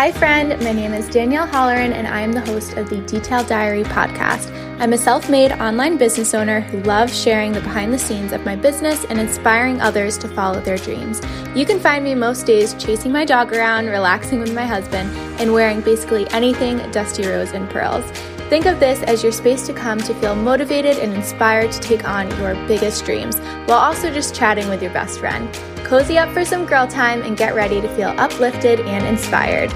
Hi, friend. My name is Danielle Holleran, and I am the host of the Detailed Diary podcast. I'm a self made online business owner who loves sharing the behind the scenes of my business and inspiring others to follow their dreams. You can find me most days chasing my dog around, relaxing with my husband, and wearing basically anything Dusty Rose and Pearls. Think of this as your space to come to feel motivated and inspired to take on your biggest dreams while also just chatting with your best friend. Cozy up for some girl time and get ready to feel uplifted and inspired.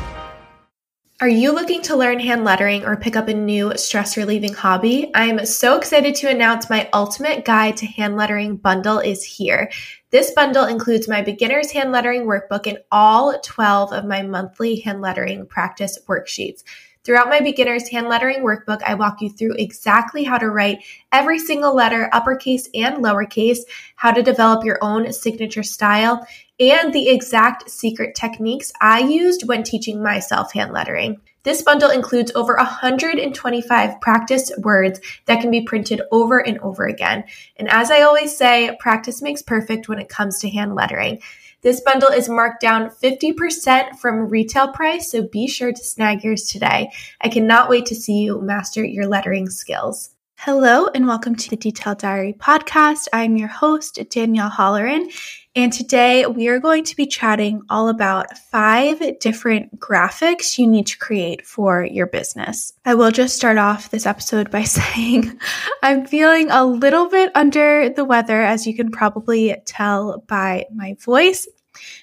Are you looking to learn hand lettering or pick up a new stress relieving hobby? I am so excited to announce my ultimate guide to hand lettering bundle is here. This bundle includes my beginner's hand lettering workbook and all 12 of my monthly hand lettering practice worksheets. Throughout my beginner's hand lettering workbook, I walk you through exactly how to write every single letter, uppercase and lowercase, how to develop your own signature style, and the exact secret techniques I used when teaching myself hand lettering. This bundle includes over 125 practice words that can be printed over and over again. And as I always say, practice makes perfect when it comes to hand lettering. This bundle is marked down 50% from retail price, so be sure to snag yours today. I cannot wait to see you master your lettering skills. Hello, and welcome to the Detailed Diary podcast. I'm your host, Danielle Holleran, and today we are going to be chatting all about five different graphics you need to create for your business. I will just start off this episode by saying I'm feeling a little bit under the weather, as you can probably tell by my voice.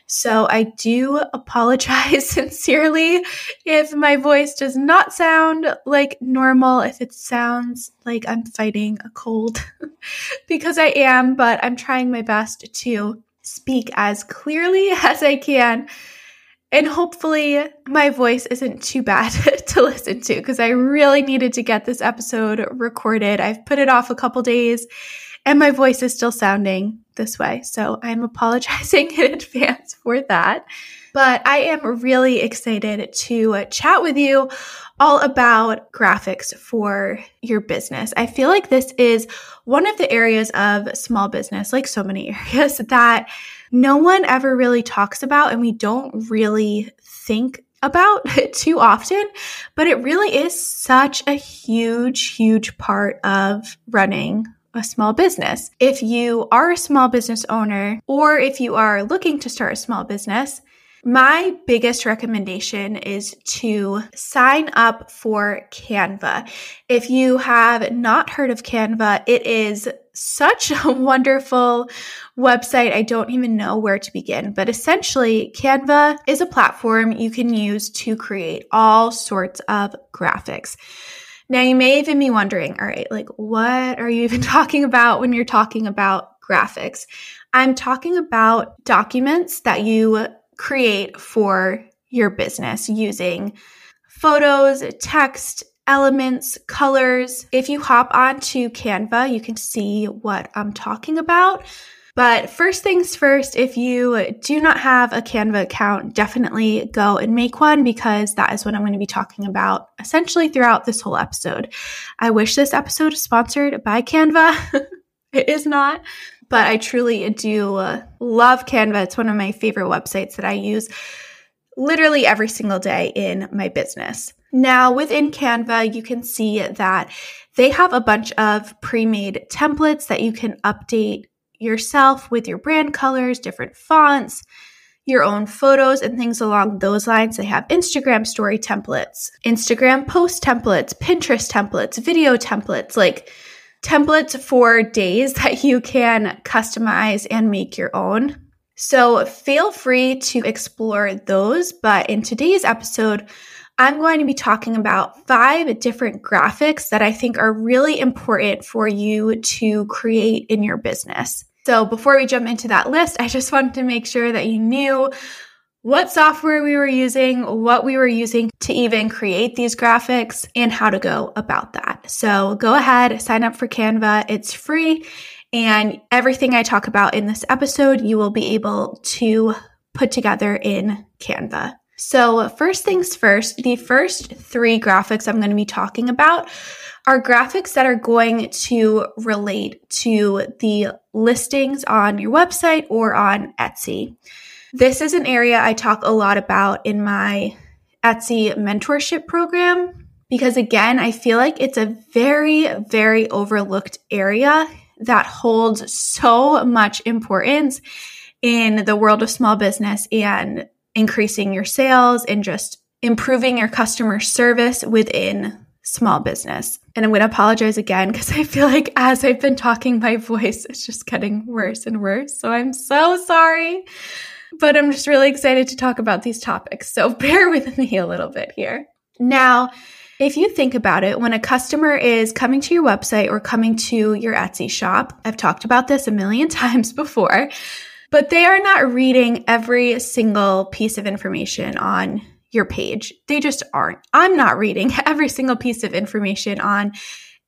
So I do apologize sincerely if my voice does not sound like normal, if it sounds like I'm fighting a cold, because I am, but I'm trying my best to speak as clearly as I can. And hopefully, my voice isn't too bad to listen to because I really needed to get this episode recorded. I've put it off a couple days and my voice is still sounding this way. So I'm apologizing in advance for that. But I am really excited to uh, chat with you all about graphics for your business. I feel like this is one of the areas of small business, like so many areas, that no one ever really talks about and we don't really think about too often, but it really is such a huge, huge part of running a small business. If you are a small business owner or if you are looking to start a small business, my biggest recommendation is to sign up for Canva. If you have not heard of Canva, it is such a wonderful website. I don't even know where to begin, but essentially, Canva is a platform you can use to create all sorts of graphics. Now, you may even be wondering, all right, like, what are you even talking about when you're talking about graphics? I'm talking about documents that you create for your business using photos, text, elements, colors. If you hop onto Canva, you can see what I'm talking about. But first things first, if you do not have a Canva account, definitely go and make one because that is what I'm going to be talking about essentially throughout this whole episode. I wish this episode is sponsored by Canva. it is not, but I truly do uh, love Canva. It's one of my favorite websites that I use literally every single day in my business. Now, within Canva, you can see that they have a bunch of pre made templates that you can update yourself with your brand colors, different fonts, your own photos, and things along those lines. They have Instagram story templates, Instagram post templates, Pinterest templates, video templates, like templates for days that you can customize and make your own. So feel free to explore those. But in today's episode, I'm going to be talking about five different graphics that I think are really important for you to create in your business. So before we jump into that list, I just wanted to make sure that you knew what software we were using, what we were using to even create these graphics, and how to go about that. So go ahead, sign up for Canva. It's free. And everything I talk about in this episode, you will be able to put together in Canva. So, first things first, the first three graphics I'm going to be talking about are graphics that are going to relate to the listings on your website or on Etsy. This is an area I talk a lot about in my Etsy mentorship program because, again, I feel like it's a very, very overlooked area that holds so much importance in the world of small business and increasing your sales and just improving your customer service within small business. And I'm going to apologize again because I feel like as I've been talking, my voice is just getting worse and worse. So I'm so sorry. But I'm just really excited to talk about these topics. So bear with me a little bit here. Now, if you think about it, when a customer is coming to your website or coming to your Etsy shop, I've talked about this a million times before, but they are not reading every single piece of information on your page. They just aren't. I'm not reading every single piece of information on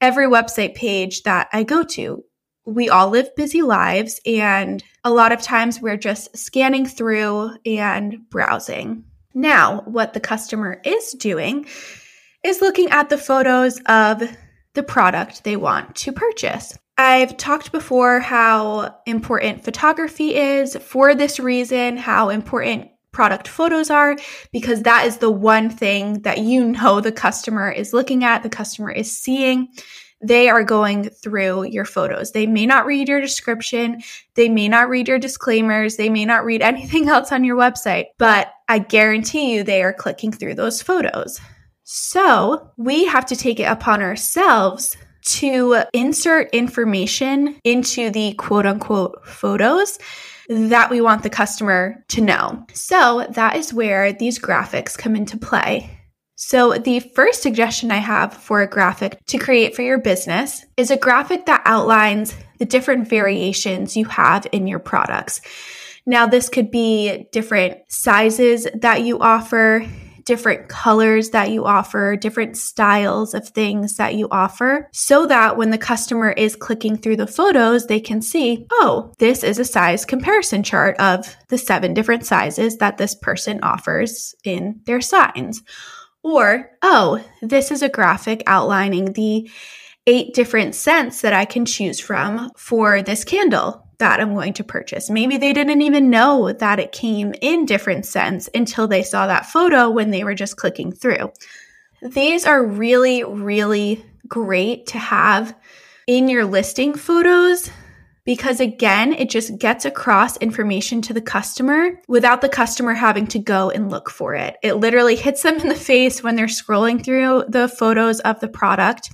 every website page that I go to. We all live busy lives, and a lot of times we're just scanning through and browsing. Now, what the customer is doing is looking at the photos of the product they want to purchase. I've talked before how important photography is for this reason, how important product photos are, because that is the one thing that you know the customer is looking at, the customer is seeing. They are going through your photos. They may not read your description. They may not read your disclaimers. They may not read anything else on your website, but I guarantee you they are clicking through those photos. So we have to take it upon ourselves to insert information into the quote unquote photos that we want the customer to know. So that is where these graphics come into play. So, the first suggestion I have for a graphic to create for your business is a graphic that outlines the different variations you have in your products. Now, this could be different sizes that you offer, different colors that you offer, different styles of things that you offer, so that when the customer is clicking through the photos, they can see, oh, this is a size comparison chart of the seven different sizes that this person offers in their signs. Or, oh, this is a graphic outlining the eight different scents that I can choose from for this candle that I'm going to purchase. Maybe they didn't even know that it came in different scents until they saw that photo when they were just clicking through. These are really, really great to have in your listing photos because again, it just gets across information to the customer without the customer having to go and look for it. It literally hits them in the face when they're scrolling through the photos of the product,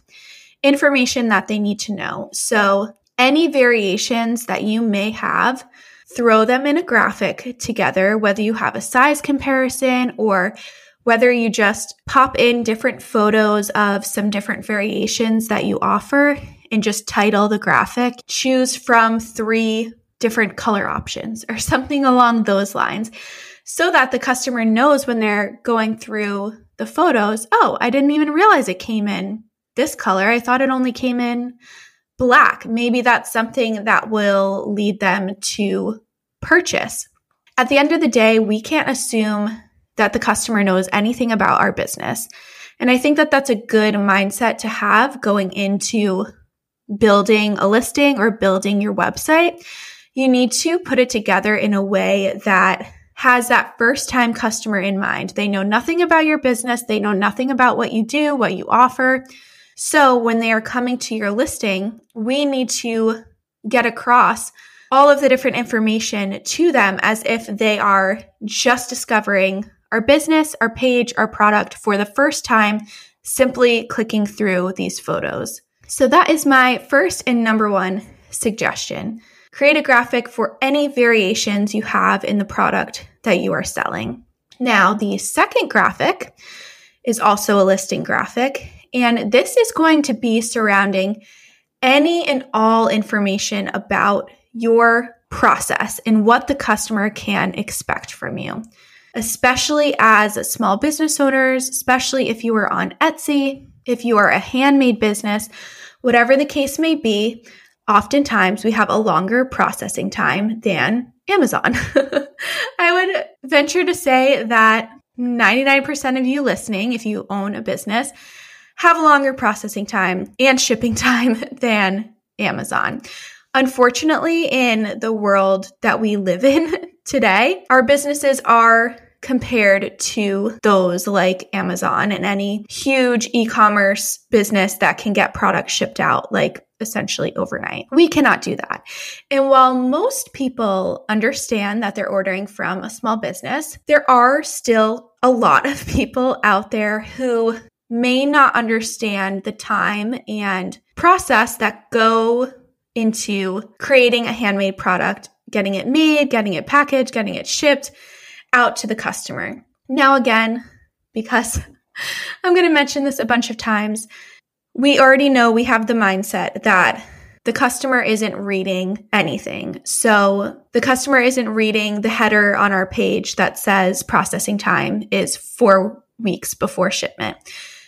information that they need to know. So any variations that you may have, throw them in a graphic together, whether you have a size comparison or whether you just pop in different photos of some different variations that you offer and just title the graphic. Choose from three different color options or something along those lines so that the customer knows when they're going through the photos, oh, I didn't even realize it came in this color. I thought it only came in black. Maybe that's something that will lead them to purchase. At the end of the day, we can't assume that the customer knows anything about our business. And I think that that's a good mindset to have going into building a listing or building your website. You need to put it together in a way that has that first time customer in mind. They know nothing about your business. They know nothing about what you do, what you offer. So when they are coming to your listing, we need to get across all of the different information to them as if they are just discovering our business, our page, our product for the first time, simply clicking through these photos. So that is my first and number one suggestion. Create a graphic for any variations you have in the product that you are selling. Now, the second graphic is also a listing graphic, and this is going to be surrounding any and all information about your process and what the customer can expect from you, especially as small business owners, especially if you are on Etsy, if you are a handmade business, whatever the case may be. Oftentimes, we have a longer processing time than Amazon. I would venture to say that 99% of you listening, if you own a business, have a longer processing time and shipping time than Amazon. Unfortunately, in the world that we live in today, our businesses are compared to those like Amazon and any huge e commerce business that can get products shipped out like essentially overnight. We cannot do that. And while most people understand that they're ordering from a small business, there are still a lot of people out there who may not understand the time and process that go into creating a handmade product, getting it made, getting it packaged, getting it shipped out to the customer. Now, again, because I'm going to mention this a bunch of times, we already know we have the mindset that the customer isn't reading anything. So the customer isn't reading the header on our page that says processing time is four weeks before shipment.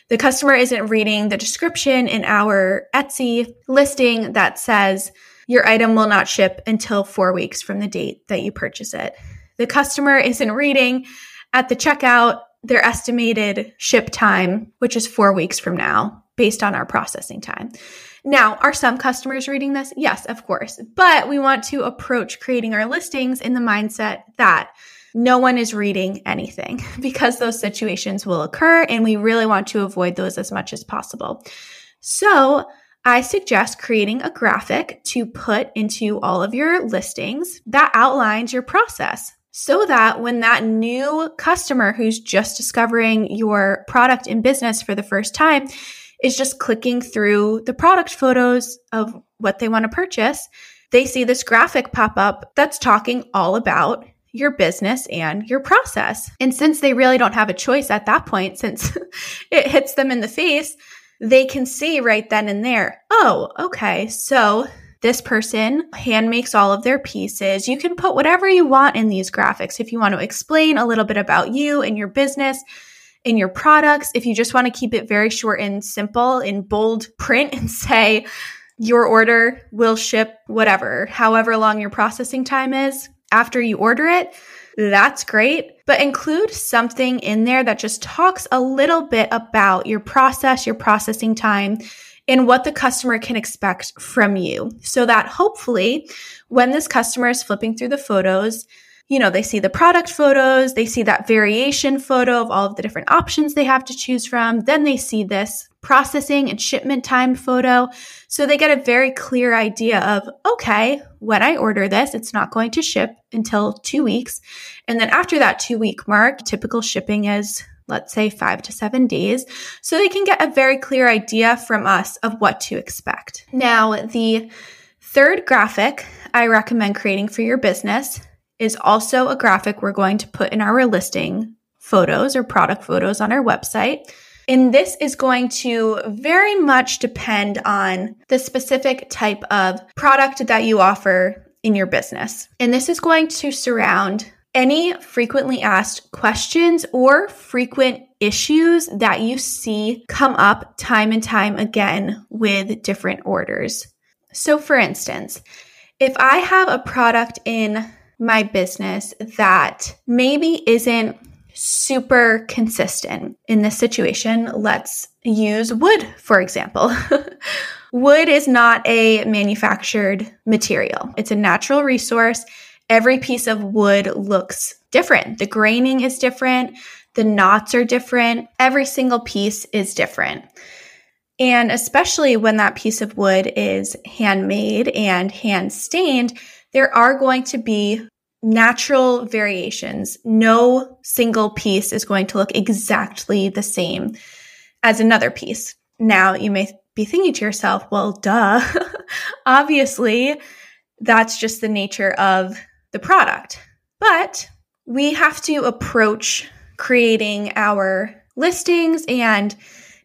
The customer isn't reading the description in our Etsy listing that says your item will not ship until four weeks from the date that you purchase it. The customer isn't reading at the checkout their estimated ship time, which is four weeks from now, based on our processing time. Now, are some customers reading this? Yes, of course. But we want to approach creating our listings in the mindset that no one is reading anything because those situations will occur and we really want to avoid those as much as possible. So, I suggest creating a graphic to put into all of your listings that outlines your process so that when that new customer who's just discovering your product in business for the first time is just clicking through the product photos of what they want to purchase, they see this graphic pop up that's talking all about your business and your process. And since they really don't have a choice at that point, since it hits them in the face, they can see right then and there, oh, okay, so this person hand makes all of their pieces. You can put whatever you want in these graphics. If you want to explain a little bit about you and your business, in your products, if you just want to keep it very short and simple in bold print and say your order will ship whatever, however long your processing time is after you order it, that's great. But include something in there that just talks a little bit about your process, your processing time, and what the customer can expect from you so that hopefully when this customer is flipping through the photos, you know, they see the product photos, they see that variation photo of all of the different options they have to choose from. Then they see this processing and shipment time photo. So they get a very clear idea of, okay, when I order this, it's not going to ship until two weeks. And then after that two week mark, typical shipping is let's say five to seven days, so they can get a very clear idea from us of what to expect. Now, the third graphic I recommend creating for your business is also a graphic we're going to put in our listing photos or product photos on our website. And this is going to very much depend on the specific type of product that you offer in your business. And this is going to surround any frequently asked questions or frequent issues that you see come up time and time again with different orders. So, for instance, if I have a product in my business that maybe isn't super consistent in this situation, let's use wood, for example. wood is not a manufactured material, it's a natural resource. Every piece of wood looks different. The graining is different, the knots are different, every single piece is different. And especially when that piece of wood is handmade and hand stained, there are going to be natural variations. No single piece is going to look exactly the same as another piece. Now, you may be thinking to yourself, well, duh. Obviously, that's just the nature of the product. But we have to approach creating our listings and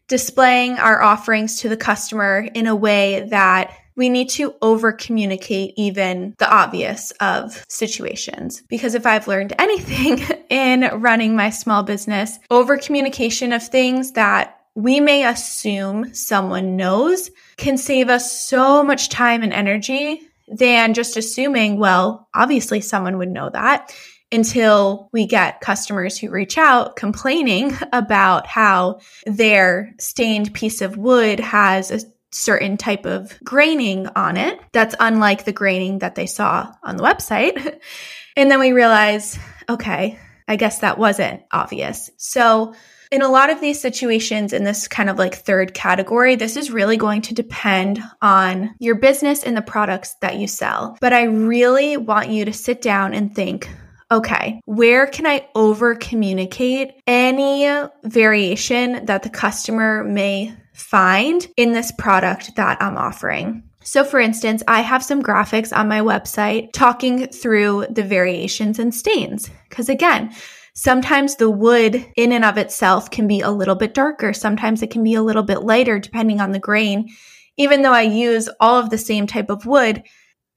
displaying our offerings to the customer in a way that we need to over communicate even the obvious of situations. Because if I've learned anything in running my small business, over communication of things that we may assume someone knows can save us so much time and energy than just assuming, well, obviously someone would know that until we get customers who reach out complaining about how their stained piece of wood has a certain type of graining on it that's unlike the graining that they saw on the website. and then we realize, okay, I guess that wasn't obvious. So, in a lot of these situations, in this kind of like third category, this is really going to depend on your business and the products that you sell. But I really want you to sit down and think okay, where can I over communicate any variation that the customer may find in this product that I'm offering? So, for instance, I have some graphics on my website talking through the variations and stains. Because again, sometimes the wood in and of itself can be a little bit darker. Sometimes it can be a little bit lighter depending on the grain. Even though I use all of the same type of wood,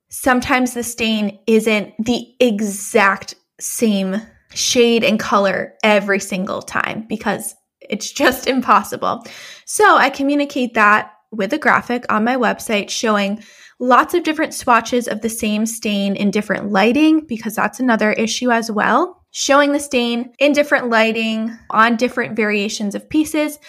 sometimes the stain isn't the exact same shade and color every single time because it's just impossible. So I communicate that with a graphic on my website showing lots of different swatches of the same stain in different lighting because that's another issue as well. Showing the stain in different lighting on different variations of pieces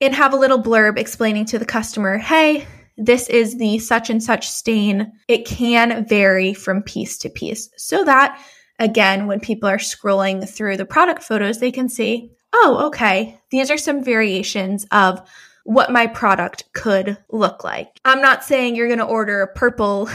and have a little blurb explaining to the customer, hey, this is the such and such stain. It can vary from piece to piece so that again, when people are scrolling through the product photos, they can see, oh, okay, these are some variations of what my product could look like. I'm not saying you're going to order a purple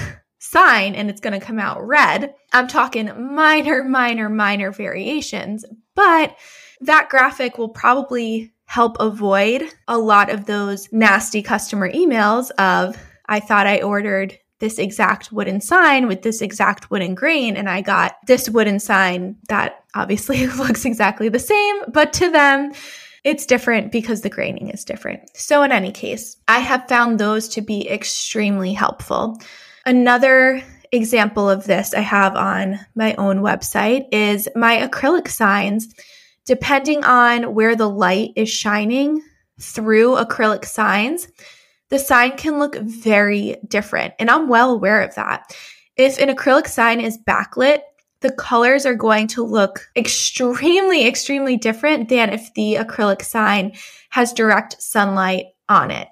sign and it's going to come out red. I'm talking minor, minor, minor variations, but that graphic will probably help avoid a lot of those nasty customer emails of, I thought I ordered this exact wooden sign with this exact wooden grain and I got this wooden sign that obviously looks exactly the same, but to them, it's different because the graining is different. So, in any case, I have found those to be extremely helpful. Another example of this I have on my own website is my acrylic signs. Depending on where the light is shining through acrylic signs, the sign can look very different. And I'm well aware of that. If an acrylic sign is backlit, the colors are going to look extremely, extremely different than if the acrylic sign has direct sunlight on it.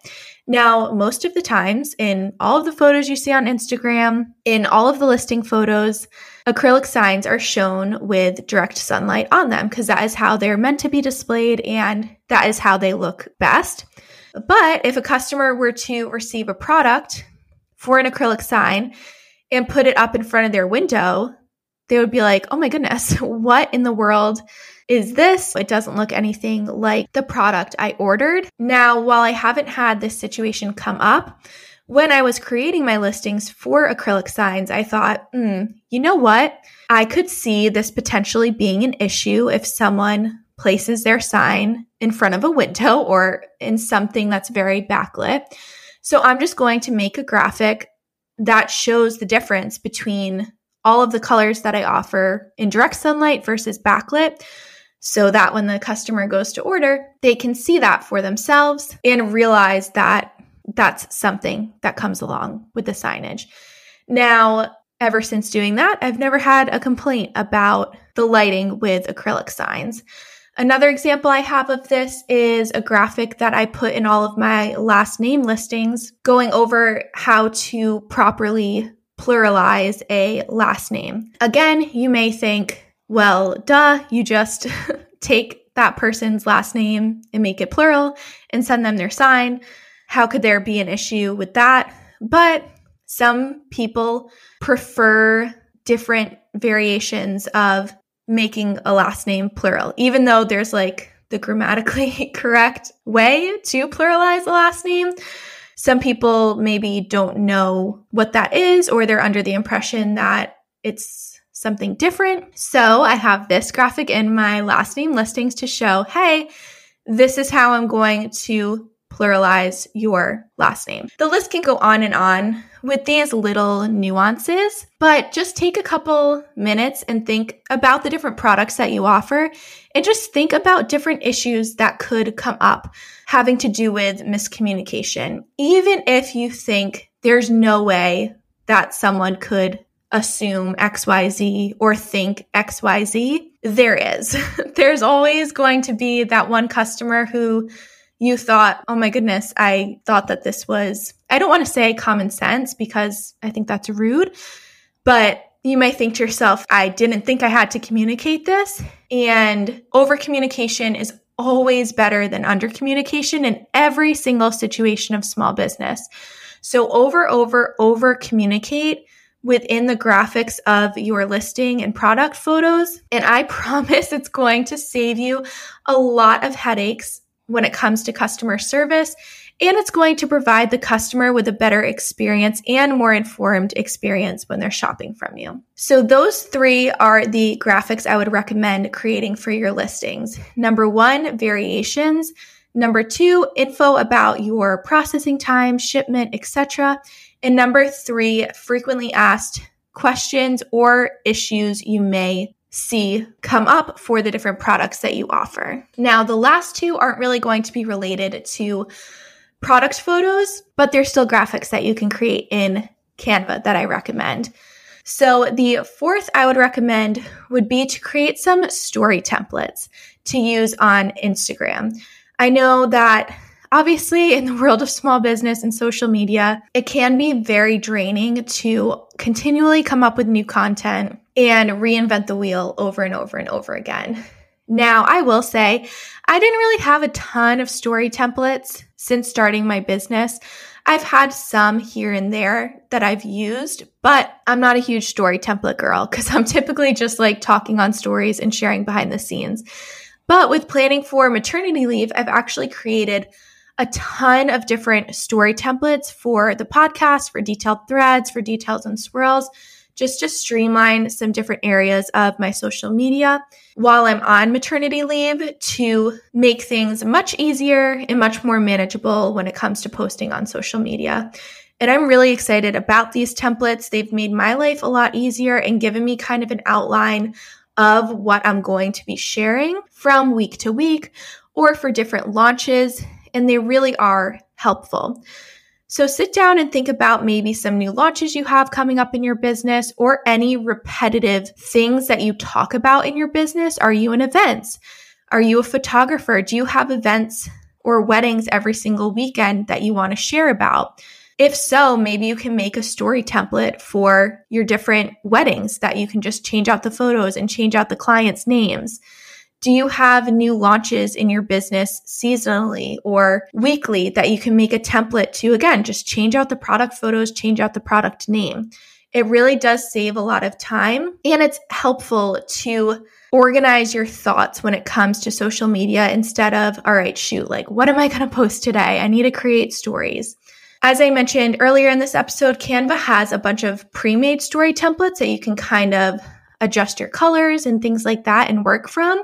Now, most of the times in all of the photos you see on Instagram, in all of the listing photos, acrylic signs are shown with direct sunlight on them because that is how they're meant to be displayed and that is how they look best. But if a customer were to receive a product for an acrylic sign and put it up in front of their window, they would be like, oh my goodness, what in the world is this? It doesn't look anything like the product I ordered. Now, while I haven't had this situation come up, when I was creating my listings for acrylic signs, I thought, hmm, you know what? I could see this potentially being an issue if someone places their sign in front of a window or in something that's very backlit. So I'm just going to make a graphic that shows the difference between all of the colors that I offer in direct sunlight versus backlit so that when the customer goes to order, they can see that for themselves and realize that that's something that comes along with the signage. Now, ever since doing that, I've never had a complaint about the lighting with acrylic signs. Another example I have of this is a graphic that I put in all of my last name listings going over how to properly pluralize a last name. Again, you may think, well, duh, you just take that person's last name and make it plural and send them their sign. How could there be an issue with that? But some people prefer different variations of making a last name plural, even though there's like the grammatically correct way to pluralize a last name. Some people maybe don't know what that is, or they're under the impression that it's something different. So I have this graphic in my last name listings to show, hey, this is how I'm going to pluralize your last name. The list can go on and on with these little nuances, but just take a couple minutes and think about the different products that you offer and just think about different issues that could come up having to do with miscommunication. Even if you think there's no way that someone could assume XYZ or think XYZ, there is. There's always going to be that one customer who you thought, oh my goodness, I thought that this was, I don't want to say common sense because I think that's rude, but You might think to yourself, I didn't think I had to communicate this. And over communication is always better than under communication in every single situation of small business. So over, over, over communicate within the graphics of your listing and product photos. And I promise it's going to save you a lot of headaches when it comes to customer service. And it's going to provide the customer with a better experience and more informed experience when they're shopping from you. So, those three are the graphics I would recommend creating for your listings. Number one, variations. Number two, info about your processing time, shipment, etc. And number three, frequently asked questions or issues you may see come up for the different products that you offer. Now, the last two aren't really going to be related to product photos, but they're still graphics that you can create in Canva that I recommend. So, the fourth I would recommend would be to create some story templates to use on Instagram. I know that obviously in the world of small business and social media, it can be very draining to continually come up with new content and reinvent the wheel over and over and over again. Now, I will say, I didn't really have a ton of story templates since starting my business. I've had some here and there that I've used, but I'm not a huge story template girl because I'm typically just like talking on stories and sharing behind the scenes. But with planning for maternity leave, I've actually created a ton of different story templates for the podcast, for detailed threads, for details and swirls, just to streamline some different areas of my social media while I'm on maternity leave to make things much easier and much more manageable when it comes to posting on social media. And I'm really excited about these templates. They've made my life a lot easier and given me kind of an outline of what I'm going to be sharing from week to week or for different launches. And they really are helpful. So sit down and think about maybe some new launches you have coming up in your business or any repetitive things that you talk about in your business. Are you in events? Are you a photographer? Do you have events or weddings every single weekend that you want to share about? If so, maybe you can make a story template for your different weddings that you can just change out the photos and change out the clients' names. Do you have new launches in your business seasonally or weekly that you can make a template to, again, just change out the product photos, change out the product name? It really does save a lot of time and it's helpful to organize your thoughts when it comes to social media instead of, all right, shoot, like, what am I going to post today? I need to create stories. As I mentioned earlier in this episode, Canva has a bunch of pre made story templates that you can kind of adjust your colors and things like that and work from.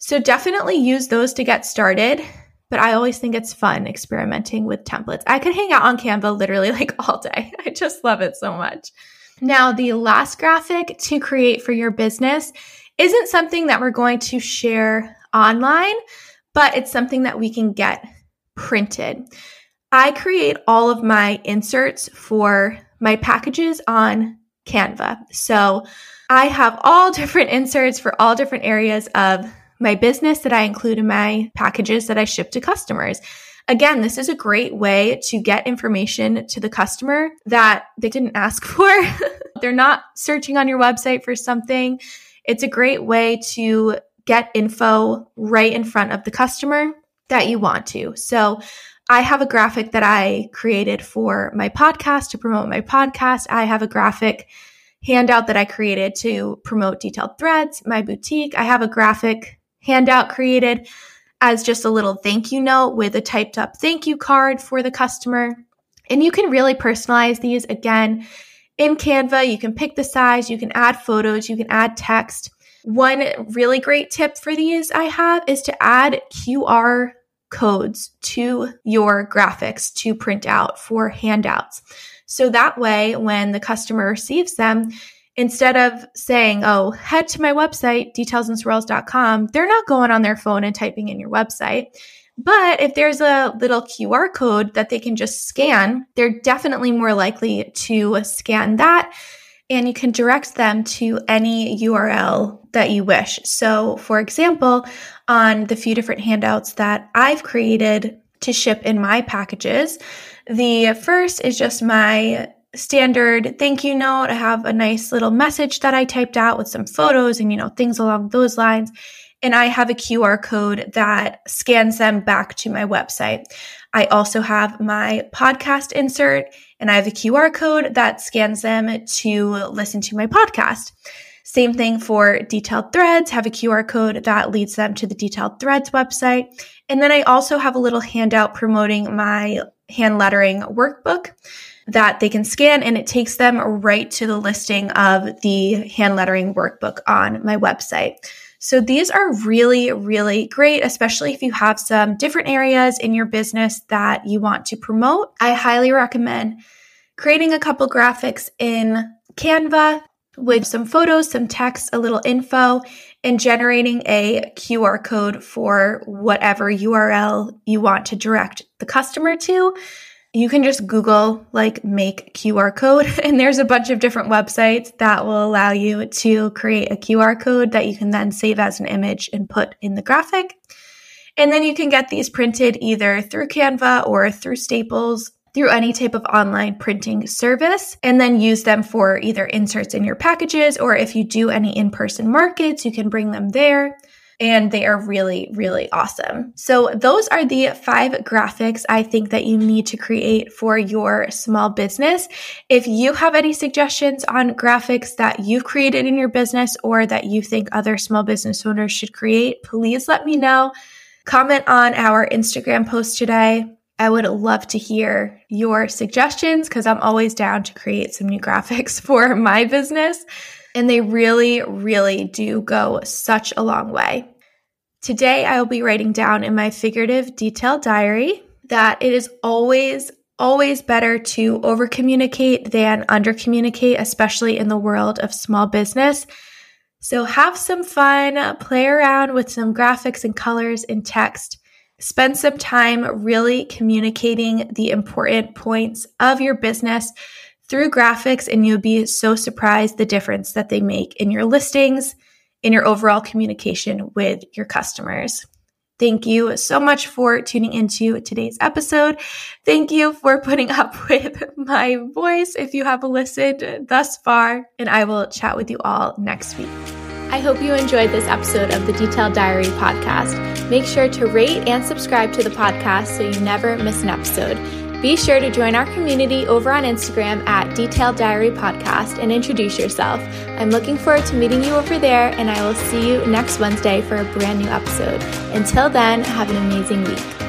So definitely use those to get started. But I always think it's fun experimenting with templates. I could hang out on Canva literally like all day. I just love it so much. Now, the last graphic to create for your business isn't something that we're going to share online, but it's something that we can get printed. I create all of my inserts for my packages on Canva. So I have all different inserts for all different areas of my business that I include in my packages that I ship to customers. Again, this is a great way to get information to the customer that they didn't ask for. They're not searching on your website for something. It's a great way to get info right in front of the customer that you want to. So I have a graphic that I created for my podcast to promote my podcast. I have a graphic handout that I created to promote detailed threads, my boutique. I have a graphic handout created as just a little thank you note with a typed up thank you card for the customer. And you can really personalize these again in Canva. You can pick the size, you can add photos, you can add text. One really great tip for these I have is to add QR codes to your graphics to print out for handouts. So that way, when the customer receives them, instead of saying, oh, head to my website, detailsandswirls.com, they're not going on their phone and typing in your website. But if there's a little QR code that they can just scan, they're definitely more likely to scan that and you can direct them to any URL that you wish. So, for example, on the few different handouts that I've created to ship in my packages, the first is just my standard thank you note. I have a nice little message that I typed out with some photos and, you know, things along those lines. And I have a QR code that scans them back to my website. I also have my podcast insert and I have a QR code that scans them to listen to my podcast. Same thing for detailed threads, have a QR code that leads them to the detailed threads website. And then I also have a little handout promoting my hand lettering workbook that they can scan and it takes them right to the listing of the hand lettering workbook on my website. So these are really, really great, especially if you have some different areas in your business that you want to promote. I highly recommend creating a couple graphics in Canva with some photos, some text, a little info, and generating a QR code for whatever URL you want to direct the customer to. You can just Google like make QR code, and there's a bunch of different websites that will allow you to create a QR code that you can then save as an image and put in the graphic. And then you can get these printed either through Canva or through Staples through any type of online printing service and then use them for either inserts in your packages or if you do any in person markets, you can bring them there. And they are really, really awesome. So, those are the five graphics I think that you need to create for your small business. If you have any suggestions on graphics that you've created in your business or that you think other small business owners should create, please let me know. Comment on our Instagram post today I would love to hear your suggestions because I'm always down to create some new graphics for my business. And they really, really do go such a long way. Today, I will be writing down in my figurative detail diary that it is always, always better to over communicate than under communicate, especially in the world of small business. So have some fun, play around with some graphics and colors and text Spend some time really communicating the important points of your business through graphics, and you'll be so surprised the difference that they make in your listings, in your overall communication with your customers. Thank you so much for tuning into today's episode. Thank you for putting up with my voice if you have listened thus far, and I will chat with you all next week. I hope you enjoyed this episode of the Detailed Diary podcast. Make sure to rate and subscribe to the podcast so you never miss an episode. Be sure to join our community over on Instagram at Detailed Diary Podcast and introduce yourself. I'm looking forward to meeting you over there, and I will see you next Wednesday for a brand new episode. Until then, have an amazing week.